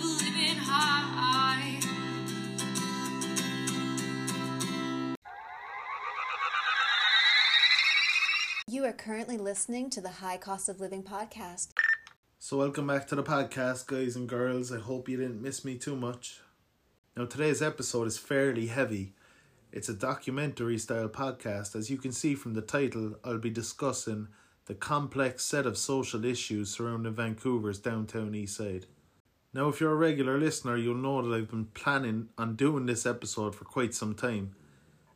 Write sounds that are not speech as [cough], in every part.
of living high. You are currently listening to the High Cost of Living podcast. So, welcome back to the podcast, guys and girls. I hope you didn't miss me too much. Now, today's episode is fairly heavy. It's a documentary style podcast. As you can see from the title, I'll be discussing the complex set of social issues surrounding Vancouver's downtown east side. Now, if you're a regular listener, you'll know that I've been planning on doing this episode for quite some time,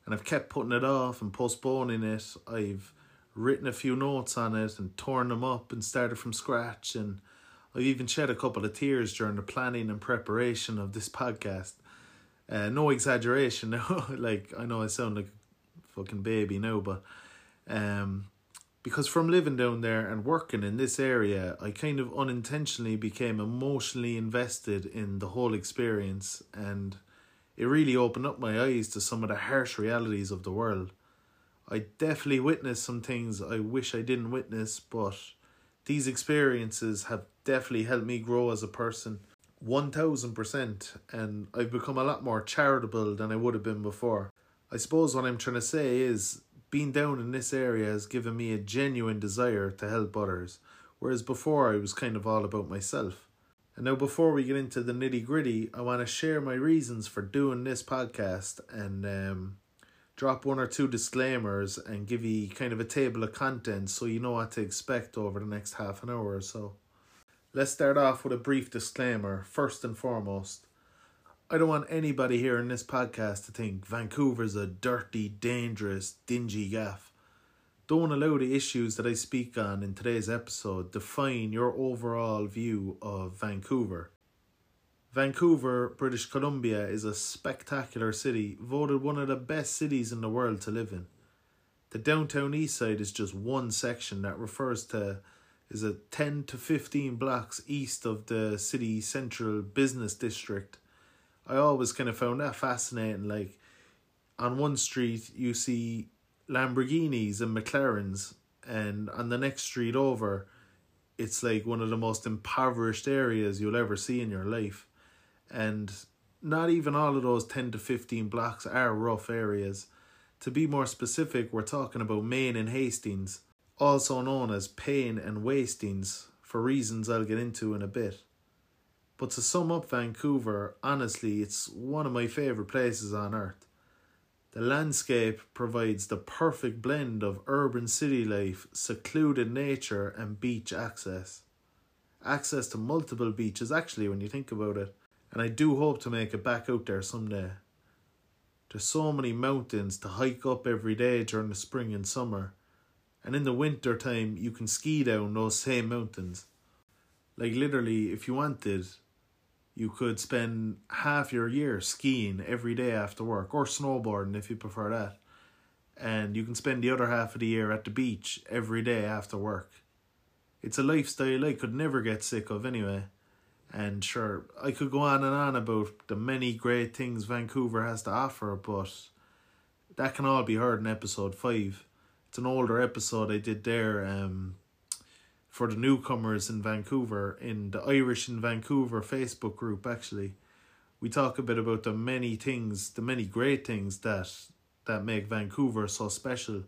and I've kept putting it off and postponing it. I've written a few notes on it and torn them up and started from scratch, and I've even shed a couple of tears during the planning and preparation of this podcast. Uh, no exaggeration, [laughs] like I know I sound like a fucking baby now, but um, because from living down there and working in this area, I kind of unintentionally became emotionally invested in the whole experience, and it really opened up my eyes to some of the harsh realities of the world. I definitely witnessed some things I wish I didn't witness, but these experiences have definitely helped me grow as a person 1000% and I've become a lot more charitable than I would have been before. I suppose what I'm trying to say is being down in this area has given me a genuine desire to help others, whereas before I was kind of all about myself. And now, before we get into the nitty gritty, I want to share my reasons for doing this podcast and um, drop one or two disclaimers and give you kind of a table of contents so you know what to expect over the next half an hour or so. Let's start off with a brief disclaimer, first and foremost. I don't want anybody here in this podcast to think Vancouver's a dirty, dangerous, dingy gaff. Don't allow the issues that I speak on in today's episode define your overall view of Vancouver. Vancouver, British Columbia is a spectacular city, voted one of the best cities in the world to live in. The downtown east side is just one section that refers to is a 10 to 15 blocks east of the city central business district. I always kind of found that fascinating. Like, on one street, you see Lamborghinis and McLarens, and on the next street over, it's like one of the most impoverished areas you'll ever see in your life. And not even all of those 10 to 15 blocks are rough areas. To be more specific, we're talking about Main and Hastings also known as Pain and Wastings, for reasons I'll get into in a bit. But to sum up Vancouver, honestly, it's one of my favourite places on earth. The landscape provides the perfect blend of urban city life, secluded nature, and beach access. Access to multiple beaches, actually, when you think about it, and I do hope to make it back out there someday. There's so many mountains to hike up every day during the spring and summer and in the winter time you can ski down those same mountains. Like literally, if you wanted, you could spend half your year skiing every day after work, or snowboarding if you prefer that. And you can spend the other half of the year at the beach every day after work. It's a lifestyle I could never get sick of anyway. And sure, I could go on and on about the many great things Vancouver has to offer, but that can all be heard in episode 5 it's an older episode I did there um, for the newcomers in Vancouver in the Irish in Vancouver Facebook group. Actually, we talk a bit about the many things, the many great things that that make Vancouver so special.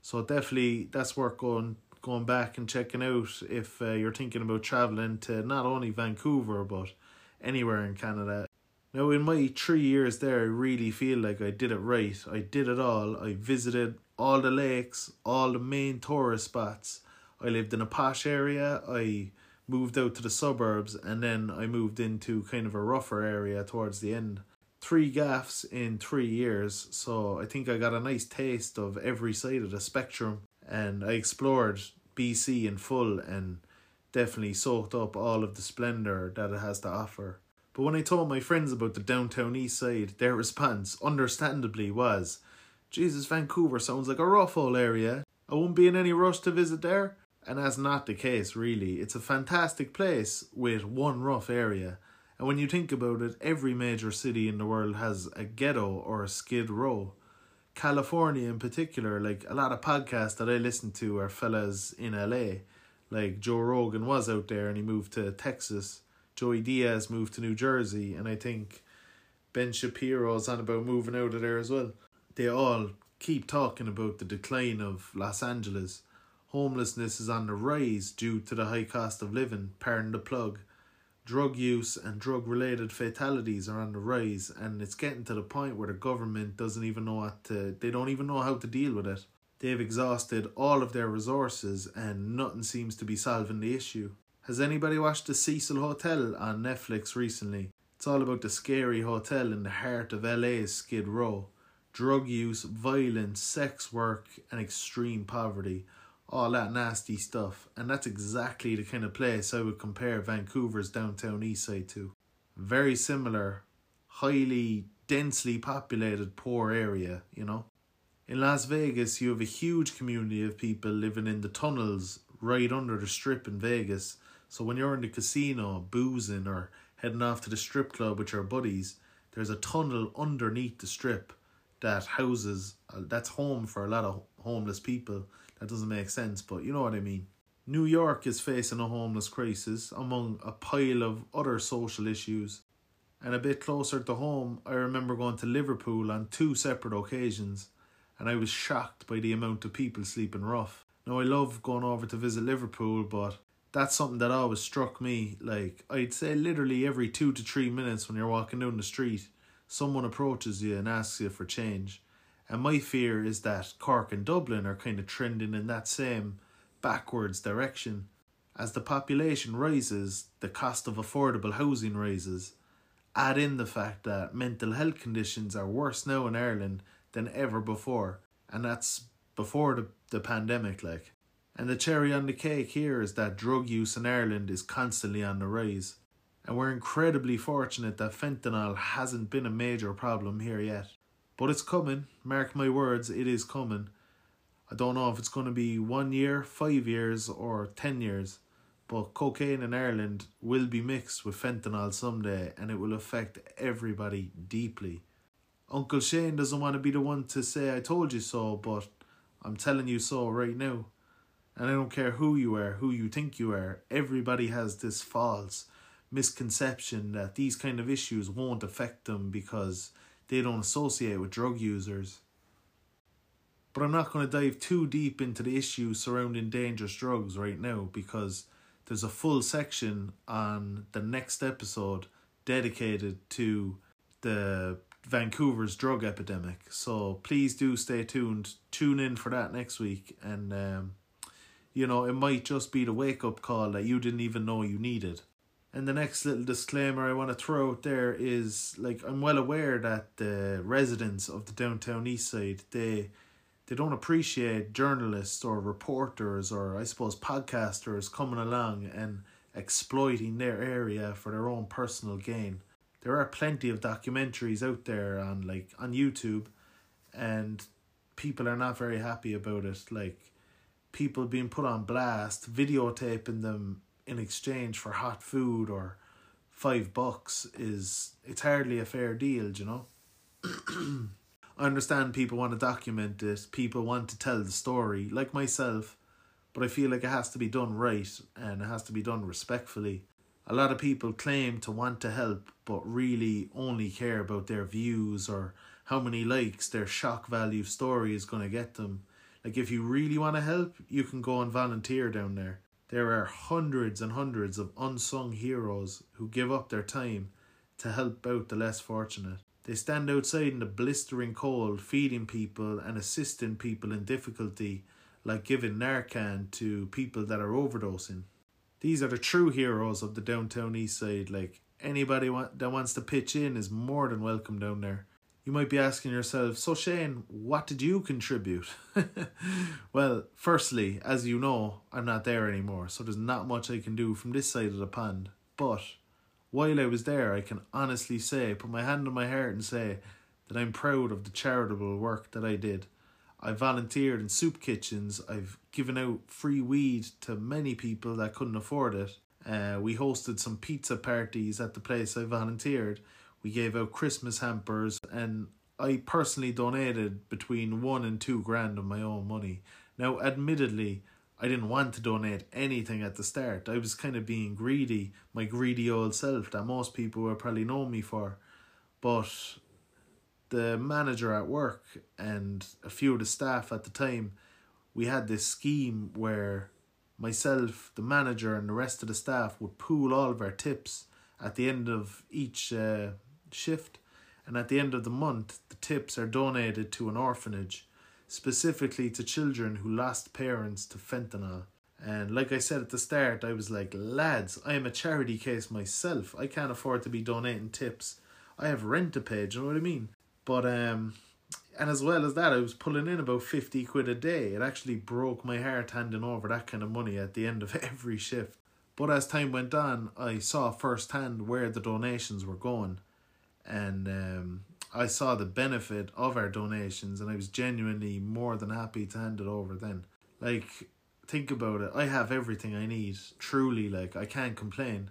So definitely, that's worth going going back and checking out if uh, you're thinking about traveling to not only Vancouver but anywhere in Canada. Now, in my three years there, I really feel like I did it right. I did it all. I visited all the lakes, all the main tourist spots. I lived in a posh area. I moved out to the suburbs and then I moved into kind of a rougher area towards the end. Three gaffs in three years, so I think I got a nice taste of every side of the spectrum and I explored BC in full and definitely soaked up all of the splendour that it has to offer. But when I told my friends about the downtown east side, their response, understandably, was Jesus, Vancouver sounds like a rough old area. I won't be in any rush to visit there. And that's not the case, really. It's a fantastic place with one rough area. And when you think about it, every major city in the world has a ghetto or a skid row. California, in particular, like a lot of podcasts that I listen to are fellas in LA. Like Joe Rogan was out there and he moved to Texas Joey Diaz moved to New Jersey, and I think Ben Shapiro's on about moving out of there as well. They all keep talking about the decline of Los Angeles. Homelessness is on the rise due to the high cost of living, pardon the plug. Drug use and drug related fatalities are on the rise, and it's getting to the point where the government doesn't even know what to, they don't even know how to deal with it. They've exhausted all of their resources, and nothing seems to be solving the issue. Has anybody watched the Cecil Hotel on Netflix recently? It's all about the scary hotel in the heart of LA's Skid Row. Drug use, violence, sex work, and extreme poverty. All that nasty stuff. And that's exactly the kind of place I would compare Vancouver's downtown east side to. Very similar, highly densely populated, poor area, you know? In Las Vegas, you have a huge community of people living in the tunnels right under the strip in Vegas. So when you're in the casino, boozing or heading off to the strip club with your buddies, there's a tunnel underneath the strip that houses, uh, that's home for a lot of homeless people. That doesn't make sense, but you know what I mean. New York is facing a homeless crisis among a pile of other social issues. And a bit closer to home, I remember going to Liverpool on two separate occasions, and I was shocked by the amount of people sleeping rough. Now, I love going over to visit Liverpool, but that's something that always struck me. Like, I'd say literally every two to three minutes when you're walking down the street, someone approaches you and asks you for change. And my fear is that Cork and Dublin are kind of trending in that same backwards direction. As the population rises, the cost of affordable housing rises. Add in the fact that mental health conditions are worse now in Ireland than ever before, and that's before the, the pandemic, like. And the cherry on the cake here is that drug use in Ireland is constantly on the rise. And we're incredibly fortunate that fentanyl hasn't been a major problem here yet. But it's coming, mark my words, it is coming. I don't know if it's going to be one year, five years, or ten years, but cocaine in Ireland will be mixed with fentanyl someday and it will affect everybody deeply. Uncle Shane doesn't want to be the one to say I told you so, but I'm telling you so right now. And I don't care who you are, who you think you are, everybody has this false misconception that these kind of issues won't affect them because they don't associate with drug users. But I'm not going to dive too deep into the issues surrounding dangerous drugs right now because there's a full section on the next episode dedicated to the Vancouver's drug epidemic. So please do stay tuned. Tune in for that next week and um, you know, it might just be the wake up call that you didn't even know you needed. And the next little disclaimer I want to throw out there is like I'm well aware that the residents of the downtown east side they they don't appreciate journalists or reporters or I suppose podcasters coming along and exploiting their area for their own personal gain. There are plenty of documentaries out there on like on YouTube and people are not very happy about it like people being put on blast, videotaping them in exchange for hot food or five bucks is it's hardly a fair deal, you know. [clears throat] I understand people want to document it, people want to tell the story, like myself, but I feel like it has to be done right and it has to be done respectfully. A lot of people claim to want to help, but really only care about their views or how many likes their shock value story is going to get them like, if you really want to help, you can go and volunteer down there. There are hundreds and hundreds of unsung heroes who give up their time to help out the less fortunate. They stand outside in the blistering cold, feeding people and assisting people in difficulty, like giving Narcan to people that are overdosing. These are the true heroes of the downtown east side. Like anybody that wants to pitch in is more than welcome down there. You might be asking yourself, so Shane, what did you contribute? [laughs] well, firstly, as you know, I'm not there anymore, so there's not much I can do from this side of the pond. But while I was there, I can honestly say, put my hand on my heart and say that I'm proud of the charitable work that I did. I volunteered in soup kitchens. I've given out free weed to many people that couldn't afford it. Uh, we hosted some pizza parties at the place I volunteered we gave out Christmas hampers, and I personally donated between one and two grand of my own money. Now, admittedly, I didn't want to donate anything at the start. I was kind of being greedy, my greedy old self that most people would probably know me for. But the manager at work and a few of the staff at the time, we had this scheme where myself, the manager, and the rest of the staff would pool all of our tips at the end of each uh, shift. And at the end of the month, the tips are donated to an orphanage, specifically to children who lost parents to fentanyl. And like I said at the start, I was like, lads, I am a charity case myself. I can't afford to be donating tips. I have rent to pay, do you know what I mean? But um and as well as that I was pulling in about fifty quid a day. It actually broke my heart handing over that kind of money at the end of [laughs] every shift. But as time went on, I saw firsthand where the donations were going and um I saw the benefit of our donations and I was genuinely more than happy to hand it over then. Like think about it, I have everything I need. Truly, like I can't complain.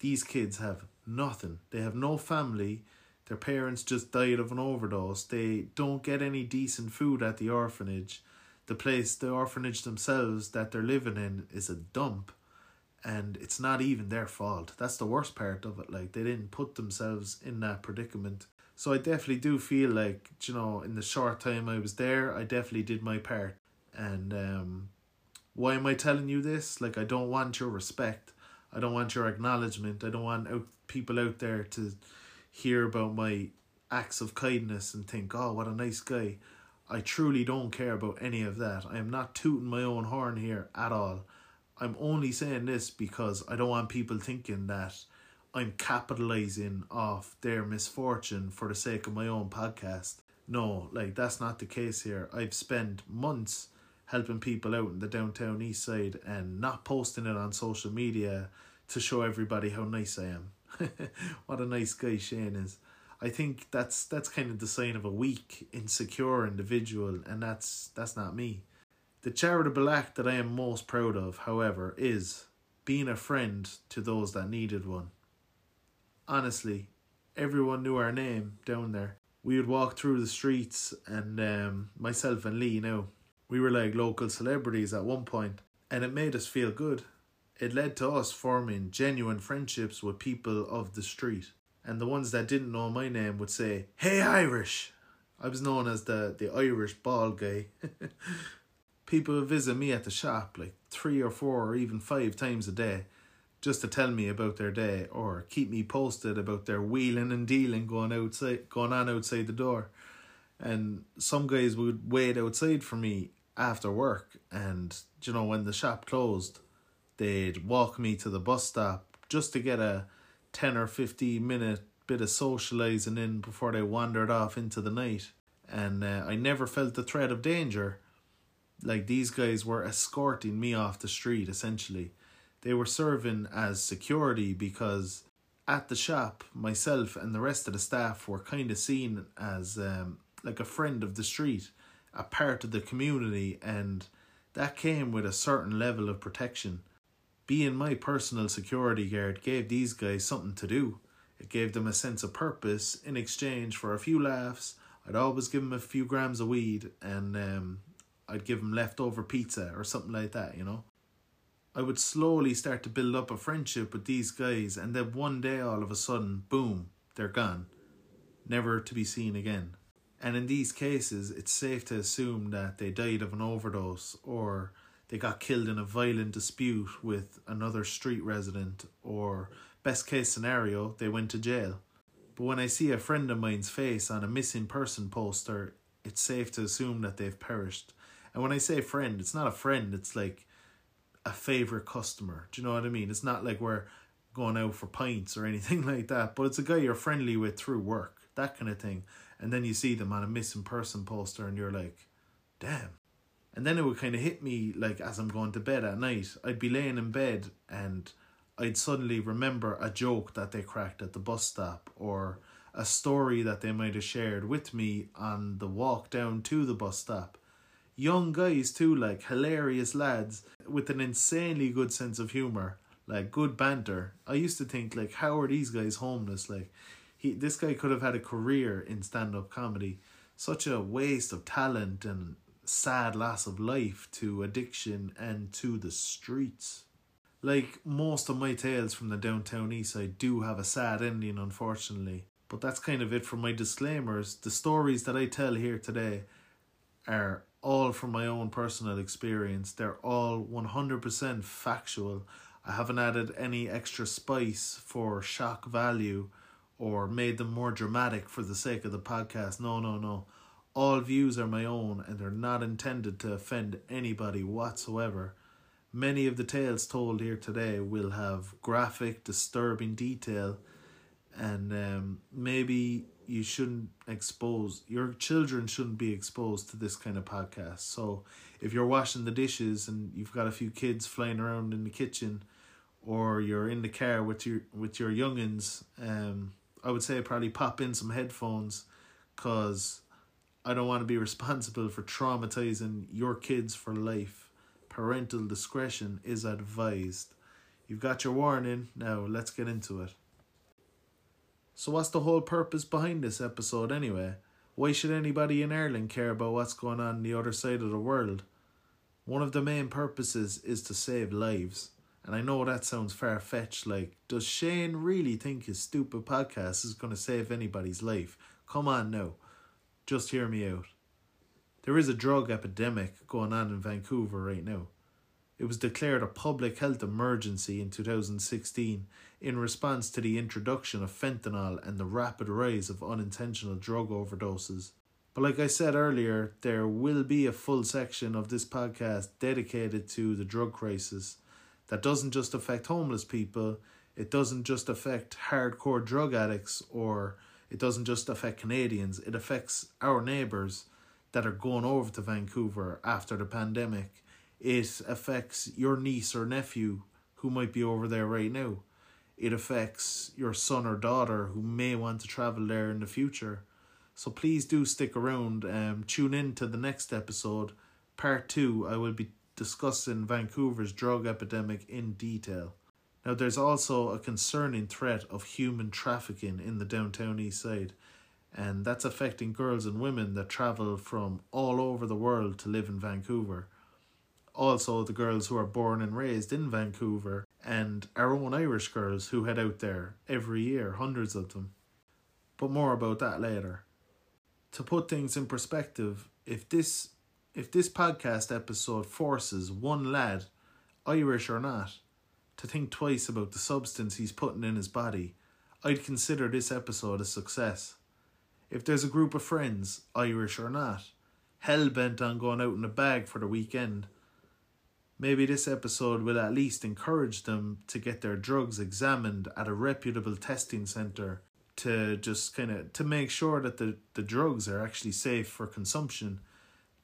These kids have nothing. They have no family their parents just died of an overdose. They don't get any decent food at the orphanage. The place, the orphanage themselves that they're living in, is a dump. And it's not even their fault. That's the worst part of it. Like, they didn't put themselves in that predicament. So I definitely do feel like, you know, in the short time I was there, I definitely did my part. And um, why am I telling you this? Like, I don't want your respect. I don't want your acknowledgement. I don't want out, people out there to hear about my acts of kindness and think, oh, what a nice guy. I truly don't care about any of that. I am not tooting my own horn here at all. I'm only saying this because I don't want people thinking that I'm capitalizing off their misfortune for the sake of my own podcast. No, like that's not the case here. I've spent months helping people out in the downtown east side and not posting it on social media to show everybody how nice I am. [laughs] what a nice guy Shane is. I think that's that's kind of the sign of a weak, insecure individual, and that's that's not me. The charitable act that I am most proud of, however, is being a friend to those that needed one. Honestly, everyone knew our name down there. We would walk through the streets, and um, myself and Lee, you know, we were like local celebrities at one point, and it made us feel good. It led to us forming genuine friendships with people of the street. And the ones that didn't know my name would say, Hey Irish! I was known as the, the Irish bald guy. [laughs] people would visit me at the shop like three or four or even five times a day just to tell me about their day or keep me posted about their wheeling and dealing going outside going on outside the door. And some guys would wait outside for me after work and you know when the shop closed they'd walk me to the bus stop just to get a 10 or 15 minute bit of socializing in before they wandered off into the night. And uh, I never felt the threat of danger. Like these guys were escorting me off the street essentially. They were serving as security because at the shop, myself and the rest of the staff were kind of seen as um, like a friend of the street, a part of the community, and that came with a certain level of protection being my personal security guard gave these guys something to do. It gave them a sense of purpose in exchange for a few laughs. I'd always give them a few grams of weed and um, I'd give them leftover pizza or something like that, you know. I would slowly start to build up a friendship with these guys, and then one day, all of a sudden, boom, they're gone, never to be seen again. And in these cases, it's safe to assume that they died of an overdose or they got killed in a violent dispute with another street resident, or best case scenario, they went to jail. But when I see a friend of mine's face on a missing person poster, it's safe to assume that they've perished. And when I say friend, it's not a friend, it's like a favorite customer. Do you know what I mean? It's not like we're going out for pints or anything [laughs] like that, but it's a guy you're friendly with through work, that kind of thing. And then you see them on a missing person poster and you're like, damn, and then it would kind of hit me like as I'm going to bed at night. I'd be laying in bed and I'd suddenly remember a joke that they cracked at the bus stop or a story that they might have shared with me on the walk down to the bus stop. Young guys too, like hilarious lads with an insanely good sense of humor, like good banter. I used to think like how are these guys homeless? Like he this guy could have had a career in stand up comedy. Such a waste of talent and sad loss of life to addiction and to the streets. Like most of my tales from the downtown east side do have a sad ending, unfortunately. But that's kind of it for my disclaimers. The stories that I tell here today are all from my own personal experience. They're all 100% factual. I haven't added any extra spice for shock value or made them more dramatic for the sake of the podcast. No, no, no. All views are my own and they're not intended to offend anybody whatsoever. Many of the tales told here today will have graphic, disturbing detail, and um, maybe you shouldn't expose your children shouldn't be exposed to this kind of podcast. So, if you're washing the dishes and you've got a few kids flying around in the kitchen, or you're in the car with your with your youngins, um, I would say probably pop in some headphones, cause I don't want to be [laughs] responsible for traumatizing your kids for life parental discretion is advised. You've got your warning, now let's get into it. So, what's the whole purpose behind this episode anyway? Why should anybody in Ireland care about what's going on, the other side of the world? One of the main purposes is to save lives. And I know that sounds far fetched, like, does Shane really think his stupid podcast is going to save anybody's life? Come on now. Just hear me out. There is a drug epidemic going on in Vancouver right now. It was declared a public health emergency in 2016 in response to the introduction of fentanyl and the rapid rise of unintentional drug overdoses. But like I said earlier, there will be a full section of this podcast dedicated to the drug crisis that doesn't just affect homeless people, it doesn't just affect hardcore drug addicts or it doesn't just affect Canadians, it affects our neighbours that are going over to Vancouver after the pandemic. It affects your niece or nephew who might be over there right now. It affects your son or daughter who may want to travel there in the future. So please do stick around and um, tune in to the next episode. Part 2, I will be discussing Vancouver's drug epidemic in detail. Now, there's also a concerning threat of human trafficking in the downtown east side and that's affecting girls and women that travel from all over the world to live in Vancouver. Also, the girls who are born and raised in Vancouver, and our own Irish girls who head out there every year, hundreds of them. But more about that later. To put things in perspective, if this if this podcast episode forces one lad, Irish or not, to think twice about the substance he's putting in his body, I'd consider this episode a success. If there's a group of friends, Irish or not, hell bent on going out in a bag for the weekend, maybe this episode will at least encourage them to get their drugs examined at a reputable testing centre to just kind of to make sure that the, the drugs are actually safe for consumption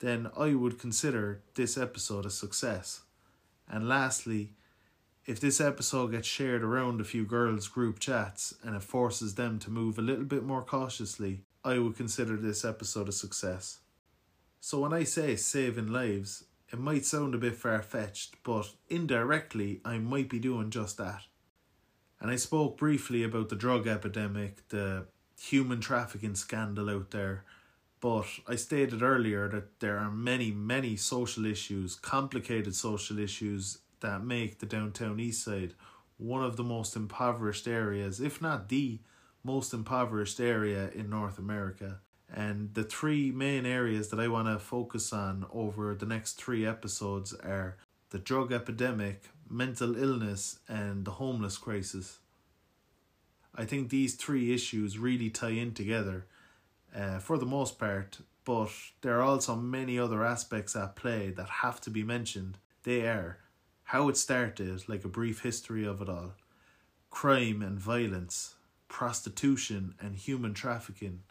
then I would consider this episode a success. And lastly, if this episode gets shared around a few girls' group chats and it forces them to move a little bit more cautiously, I would consider this episode a success. So when I say saving lives, it might sound a bit far fetched, but indirectly I might be doing just that. And I spoke briefly about the drug epidemic, the human trafficking scandal out there, but I stated earlier that there are many, many social issues, complicated social issues that make the downtown east side one of the most impoverished areas, if not the most impoverished area in North America. And the three main areas that I want to focus on over the next three episodes are the drug epidemic, mental illness, and the homeless crisis. I think these three issues really tie in together uh, for the most part, but there are also many other aspects at play that have to be mentioned. They are how it started, like a brief history of it all, crime and violence, prostitution and human trafficking,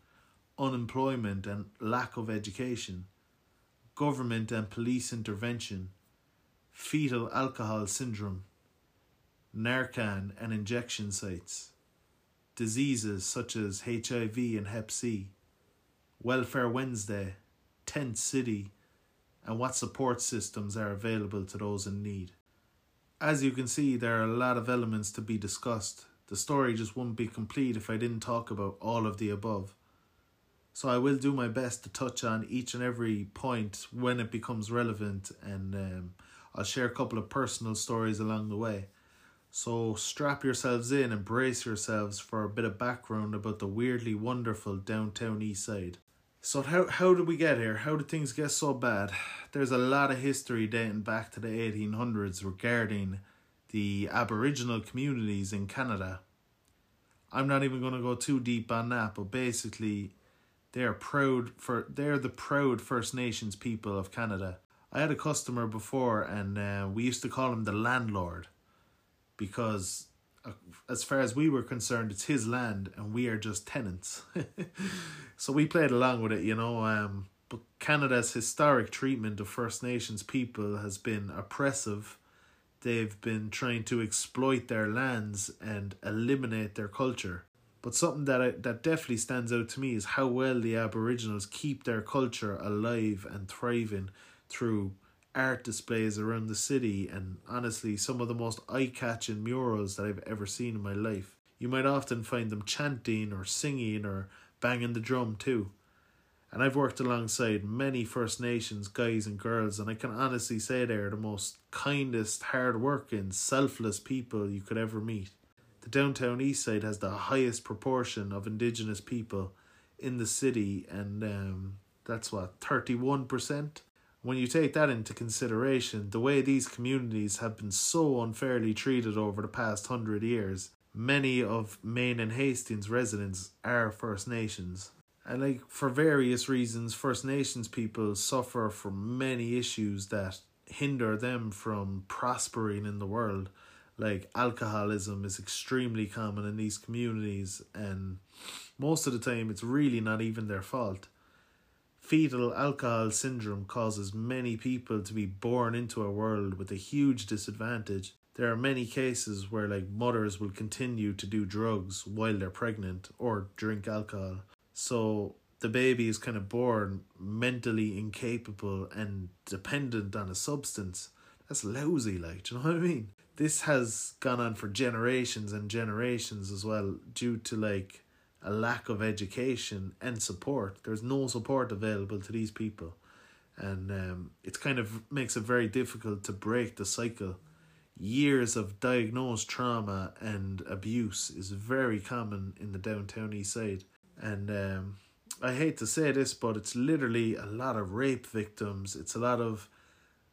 unemployment and lack of education, government and police intervention, fetal alcohol syndrome, Narcan and injection sites, diseases such as HIV and Hep C, Welfare Wednesday, Tent City, and what support systems are available to those in need. As you can see, there are a lot of elements to be discussed the story just wouldn't be complete if I didn't talk about all of the above. So I will do my best to touch on each and every point when it becomes relevant, and um, I'll share a couple of personal stories along the way. So strap yourselves in and brace yourselves for a bit of background about the weirdly wonderful downtown east side. So how how did we get here? How did things get so bad? There's a lot of history dating back to the 1800s regarding the Aboriginal communities in Canada. I'm not even going to go too deep on that, but basically they're proud for they're the proud First Nations people of Canada. I had a customer before and uh, we used to call him the landlord because uh, as far as we were concerned it's his land and we are just tenants. [laughs] so we played along with it, you know, um but Canada's historic treatment of First Nations people has been oppressive. They've been trying to exploit their lands and eliminate their culture. But something that I, that definitely stands out to me is how well the Aboriginals keep their culture alive and thriving through art displays around the city and honestly some of the most eye-catching murals that I've ever seen in my life. You might often find them chanting or singing or banging the drum too. And I've worked alongside many First Nations guys and girls, and I can honestly say they're the most kindest, hard-working, selfless people you could ever meet. The downtown east side has the highest proportion of Indigenous people in the city, and um, that's what, 31%? When you take that into consideration, the way these communities have been so unfairly treated over the past hundred years, many of Main and Hastings residents are First Nations. And like for various reasons, First Nations people suffer from many issues that hinder them from prospering in the world. Like alcoholism is extremely common in these communities, and most of the time, it's really not even their fault. Fetal alcohol syndrome causes many people to be born into a world with a huge disadvantage. There are many cases where like mothers will continue to do drugs while they're pregnant or drink alcohol. So the baby is kind of born mentally incapable and dependent on a substance. That's lousy, like, do you know what I mean? This has gone on for generations and generations as well, due to like a lack of education and support. There's no support available to these people, and um, it's kind of makes it very difficult to break the cycle. Years of diagnosed trauma and abuse is very common in the downtown east side, and um, I hate to say this, but it's literally a lot of rape victims. It's a lot of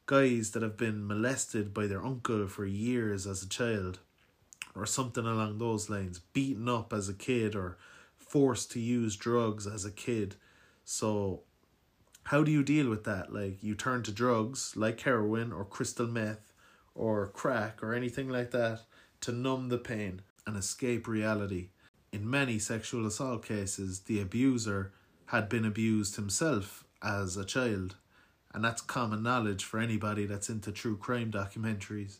guys that have been molested by their uncle for years as a child, or something along those lines, beaten up as a kid, or forced to use drugs as a kid. So, how do you deal with that? Like, you turn to drugs like heroin or crystal meth or crack or anything like that to numb the pain and escape reality. In many sexual assault cases, the abuser had been abused himself as a child, and that's common knowledge for anybody that's into true crime documentaries.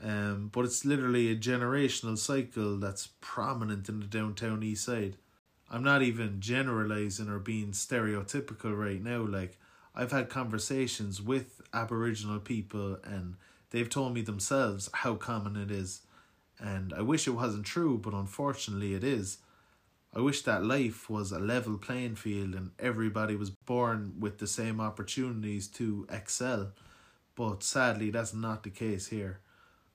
Um, but it's literally a generational cycle that's prominent in the downtown east side. I'm not even generalizing or being stereotypical right now. Like, I've had conversations with Aboriginal people, and they've told me themselves how common it is. And I wish it wasn't true, but unfortunately it is. I wish that life was a level playing field and everybody was born with the same opportunities to excel. But sadly, that's not the case here.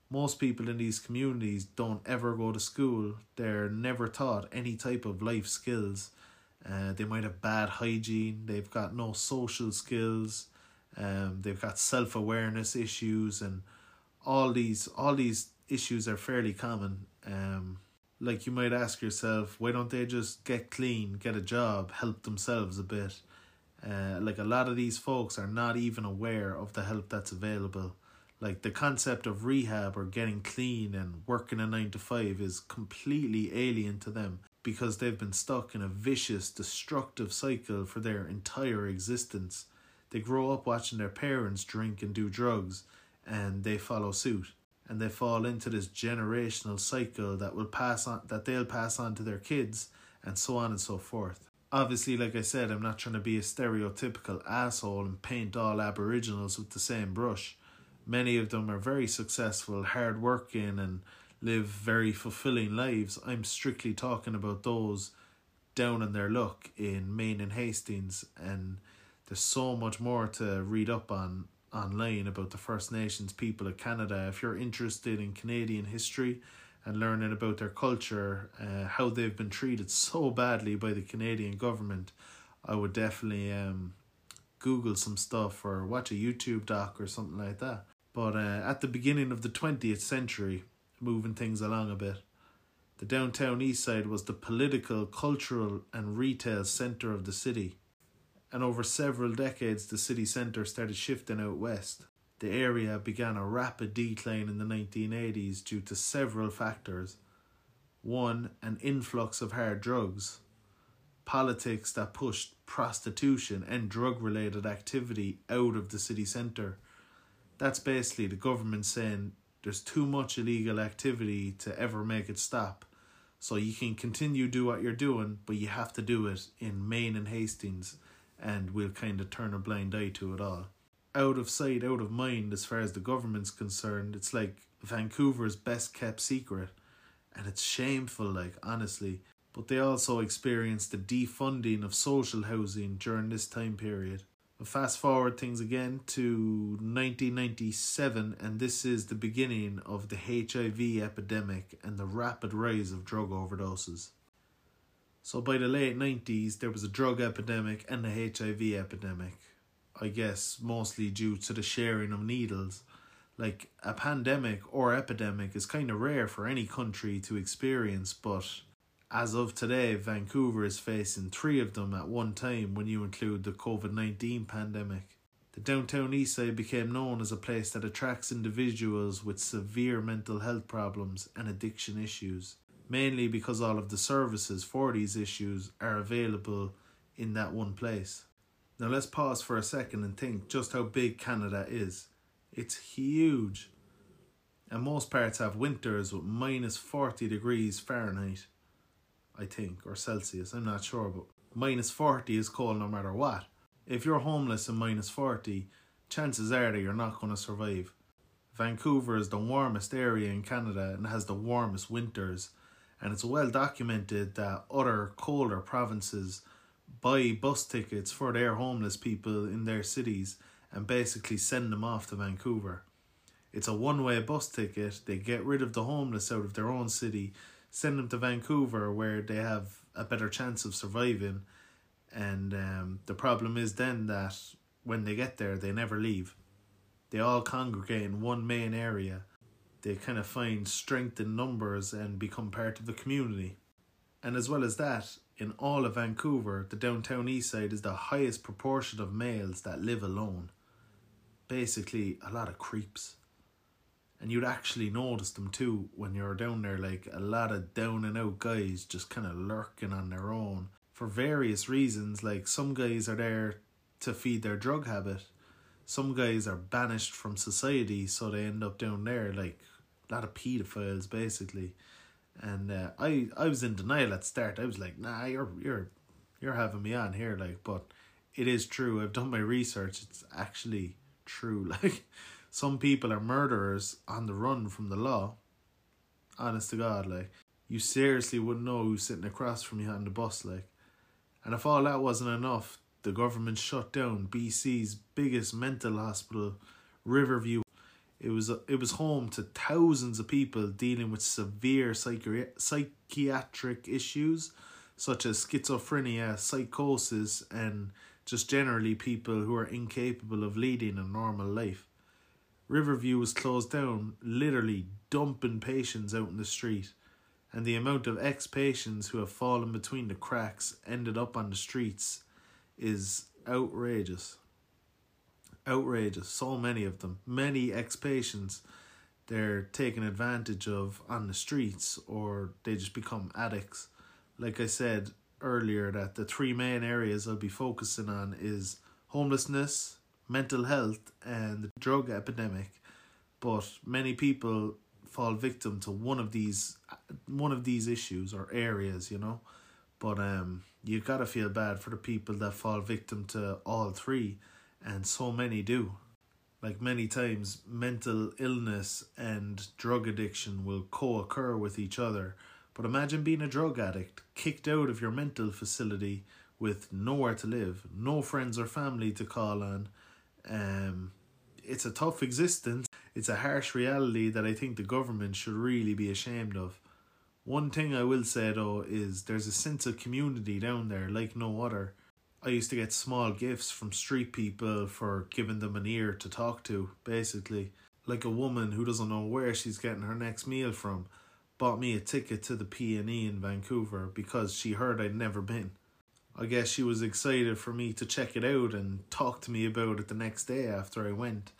Most people in these communities don't ever go to school. They're never taught any type of life skills. Uh, they might have bad hygiene. They've got no social skills. Um, they've got self awareness issues, and all these all these issues are fairly common. Um, like you might ask yourself, why don't they just get clean, get a job, help themselves a bit? Uh, like a lot of these folks are not even aware of the help that's available. Like the concept of rehab or getting clean and working a 9 to 5 is completely alien to them because they've been stuck in a vicious destructive cycle for their entire existence. They grow up watching their parents drink and do drugs and they follow suit and they fall into this generational cycle that will pass on that they'll pass on to their kids and so on and so forth obviously like i said i'm not trying to be a stereotypical asshole and paint all aboriginals with the same brush Many of them are very successful, hardworking, and live very fulfilling lives. I'm strictly talking about those down on their luck in Main and Hastings, and there's so much more to read up on online about the First Nations people of Canada. If you're interested in Canadian history and learning about their culture, uh, how they've been treated so badly by the Canadian government, I would definitely um, Google some stuff or watch a YouTube doc or something like that. But uh, at the beginning of the 20th century, moving things along a bit, the downtown east side was the political, cultural, and retail centre of the city. And over several decades, the city centre started shifting out west. The area began a rapid decline in the 1980s due to several factors. One, an influx of hard drugs, politics that pushed prostitution and drug related activity out of the city centre. That's basically the government saying there's too much illegal activity to ever make it stop. So you can continue do what you're doing, but you have to do it in Main and Hastings, and we'll kind of turn a blind eye to it all. Out of sight, out of mind, as far as the government's concerned, it's like Vancouver's best kept secret, and it's shameful, like honestly but they also experienced the defunding of social housing during this time period. Fast forward things again to 1997, and this is the beginning of the HIV epidemic and the rapid rise of drug overdoses. So by the late 90s, there was a drug epidemic and a HIV epidemic. I guess mostly due to the sharing of needles. Like a pandemic or epidemic is kind of rare for any country to experience, but as of today, Vancouver is facing three of them at one time when you include the COVID 19 pandemic. The downtown Eastside became known as a place that attracts individuals with severe mental health problems and addiction issues, mainly because all of the services for these issues are available in that one place. Now let's pause for a second and think just how big Canada is. It's huge. And most parts have winters with minus 40 degrees Fahrenheit. I think, or Celsius, I'm not sure, but minus 40 is cold no matter what. If you're homeless in minus 40, chances are that you're not going to survive. Vancouver is the warmest area in Canada and has the warmest winters, and it's well documented that other colder provinces buy bus tickets for their homeless people in their cities and basically send them off to Vancouver. It's a one way bus ticket, they get rid of the homeless out of their own city send them to Vancouver where they have a better chance of surviving. And um, the problem is then that when they get there, they never leave. They all congregate in one main area. They kind of find strength in numbers and become part of the community. And as well as that, in all of Vancouver, the downtown east side is the highest proportion of males that live alone. Basically, a lot of creeps and you'd actually notice them too when you're down there like a lot of down and out guys just kind of lurking on their own for various reasons like some guys are there to feed their drug habit some guys are banished from society so they end up down there like a lot of pedophiles basically and uh, I I was in denial at start I was like nah you're you're you're having me on here like but it is true I've done my research it's actually true [laughs] like some people are murderers on the run from the law. Honest to God, like, you seriously wouldn't know who's sitting across from you on the bus, like. And if all that wasn't enough, the government shut down BC's biggest mental hospital, Riverview. It was it was home to thousands of people dealing with severe psychi- psychiatric issues such as schizophrenia, psychosis, and just generally people who are incapable of leading a normal life. Riverview was closed down, literally dumping patients out in the street, and the amount of ex patients who have fallen between the cracks ended up on the streets is outrageous. Outrageous. So many of them. Many ex patients they're taken advantage of on the streets or they just become addicts. Like I said earlier, that the three main areas I'll be focusing on is homelessness, mental health and the drug epidemic, but many people fall victim to one of these one of these issues or areas, you know. But um you gotta feel bad for the people that fall victim to all three, and so many do. Like many times, mental illness and drug addiction will co occur with each other, But imagine being a drug addict, kicked out of your mental facility with nowhere to live, no friends or family to call on. Um, it's a tough existence. It's a harsh reality that I think the government should really be ashamed of. One thing I will say though is there's a sense of community down there like no other. I used to get small gifts from street people for giving them an ear to talk to, basically. Like a woman who doesn't know where she's getting her next meal from bought me a ticket to the PNE in Vancouver because she heard I'd never been. I guess she was excited for me to check it out and talk to me about it the next day after I went.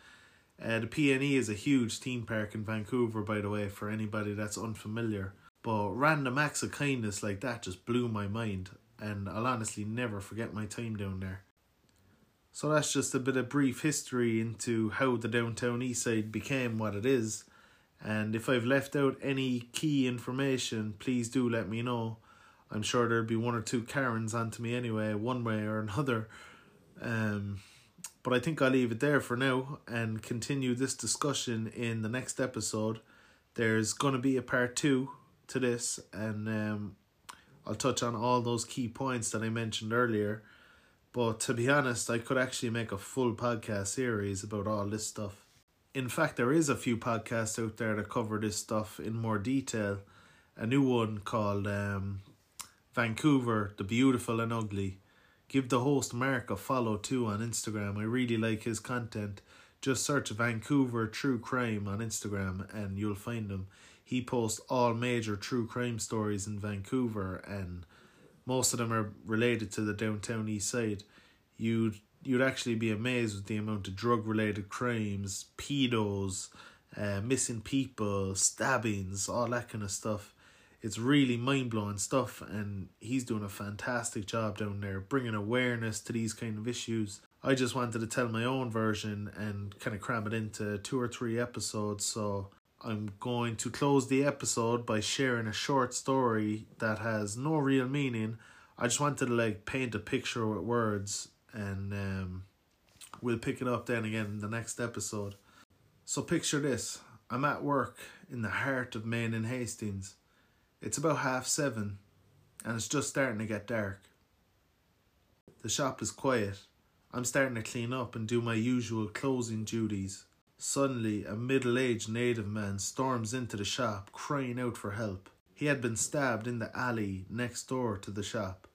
Uh, the PNE is a huge theme park in Vancouver, by the way, for anybody that's unfamiliar. But random acts of kindness like that just blew my mind, and I'll honestly never forget my time down there. So that's just a bit of brief history into how the downtown east side became what it is. And if I've left out any key information, please do let me know. I'm sure there'll be one or two Karens onto me anyway, one way or another. Um, but I think I'll leave it there for now and continue this discussion in the next episode. There's going to be a part two to this, and um, I'll touch on all those key points that I mentioned earlier. But to be honest, I could actually make a full podcast series about all this stuff. In fact, there is a few podcasts out there that cover this stuff in more detail. A new one called um, Vancouver, the Beautiful and Ugly. Give the host Mark a follow too on Instagram. I really like his content. Just search Vancouver True Crime on Instagram and you'll find him. He posts all major true crime stories in Vancouver and most of them are related to the downtown east side. You'd you'd actually be amazed with the amount of drug related crimes, pedos, uh, missing people, stabbings, all that kind of stuff it's really mind blowing stuff, and he's doing a fantastic job down there, bringing awareness to these kind of issues. I just wanted to tell my own version and kind of cram it into two or three episodes, so I'm going to close the episode by sharing a short story that has no real meaning. I just wanted to like paint a picture with words, and um, we'll pick it up then again in the next episode. So picture this: I'm at work in the heart of Main and Hastings. It's about half seven, and it's just starting to get dark. The shop is quiet. I'm starting to clean up and do my usual closing duties. Suddenly, a middle aged native man storms into the shop, crying out for help. He had been stabbed in the alley next door to the shop,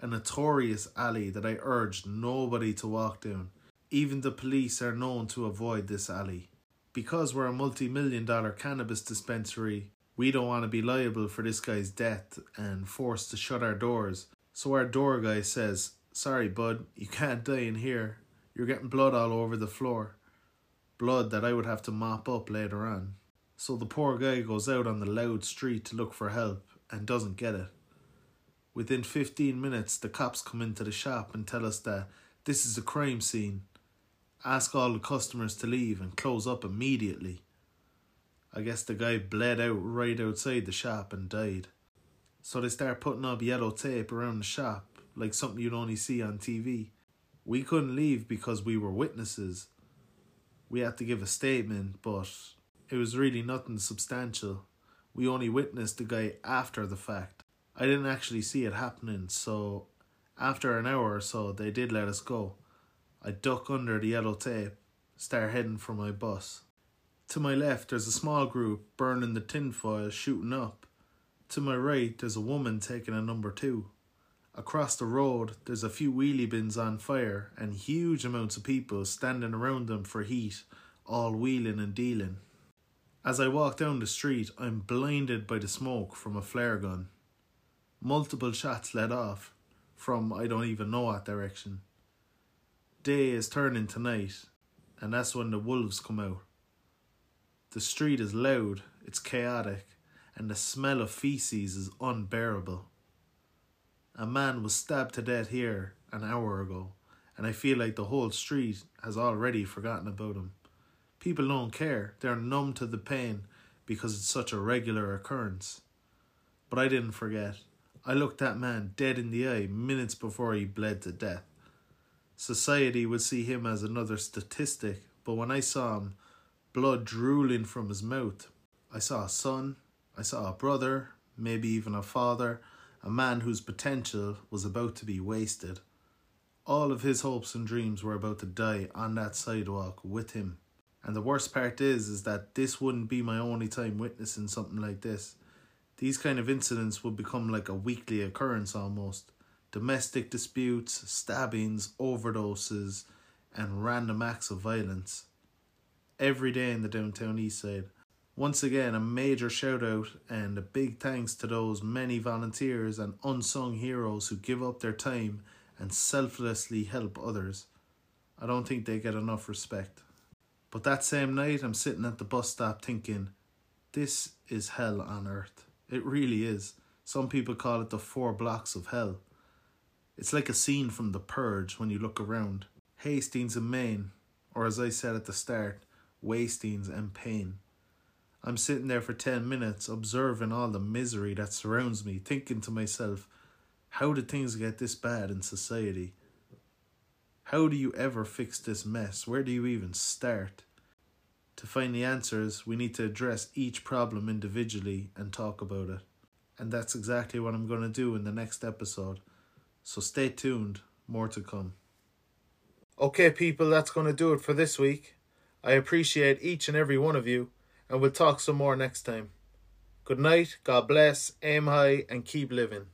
a notorious alley that I urged nobody to walk down. Even the police are known to avoid this alley. Because we're a multi million dollar cannabis dispensary, we don't want to be liable for this guy's death and forced to shut our doors. So our door guy says, Sorry, bud, you can't die in here. You're getting blood all over the floor. Blood that I would have to mop up later on. So the poor guy goes out on the loud street to look for help and doesn't get it. Within 15 minutes, the cops come into the shop and tell us that this is a crime scene. Ask all the customers to leave and close up immediately. I guess the guy bled out right outside the shop and died. So they start putting up yellow tape around the shop, like something you'd only see on TV. We couldn't leave because we were witnesses. We had to give a statement, but it was really nothing substantial. We only witnessed the guy after the fact. I didn't actually see it happening, so after an hour or so, they did let us go. I duck under the yellow tape, start heading for my bus. To my left, there's a small group burning the tinfoil, shooting up. To my right, there's a woman taking a number two. Across the road, there's a few wheelie bins on fire and huge amounts of people standing around them for heat, all wheeling and dealing. As I walk down the street, I'm blinded by the smoke from a flare gun. Multiple shots let off from I don't even know what direction. Day is turning to night, and that's when the wolves come out. The street is loud, it's chaotic, and the smell of feces is unbearable. A man was stabbed to death here an hour ago, and I feel like the whole street has already forgotten about him. People don't care, they're numb to the pain because it's such a regular occurrence. But I didn't forget. I looked that man dead in the eye minutes before he bled to death. Society would see him as another statistic, but when I saw him, blood drooling from his mouth. I saw a son, I saw a brother, maybe even a father, a man whose potential was about to be wasted. All of his hopes and dreams were about to die on that sidewalk with him. And the worst part is is that this wouldn't be my only time witnessing something like this. These kind of incidents would become like a weekly occurrence almost. Domestic disputes, stabbings, overdoses, and random acts of violence. Every day in the downtown east side. Once again, a major shout out and a big thanks to those many volunteers and unsung heroes who give up their time and selflessly help others. I don't think they get enough respect. But that same night, I'm sitting at the bus stop thinking, this is hell on earth. It really is. Some people call it the four blocks of hell. It's like a scene from The Purge when you look around. Hastings and Main, or as I said at the start, Wastings and Pain. I'm sitting there for 10 minutes observing all the misery that surrounds me, thinking to myself, how did things get this bad in society? How do you ever fix this mess? Where do you even start? To find the answers, we need to address each problem individually and talk about it. And that's exactly what I'm going to do in the next episode. So stay tuned, more to come. Okay, people, that's going to do it for this week. I appreciate each and every one of you, and we'll talk some more next time. Good night, God bless, aim high, and keep living.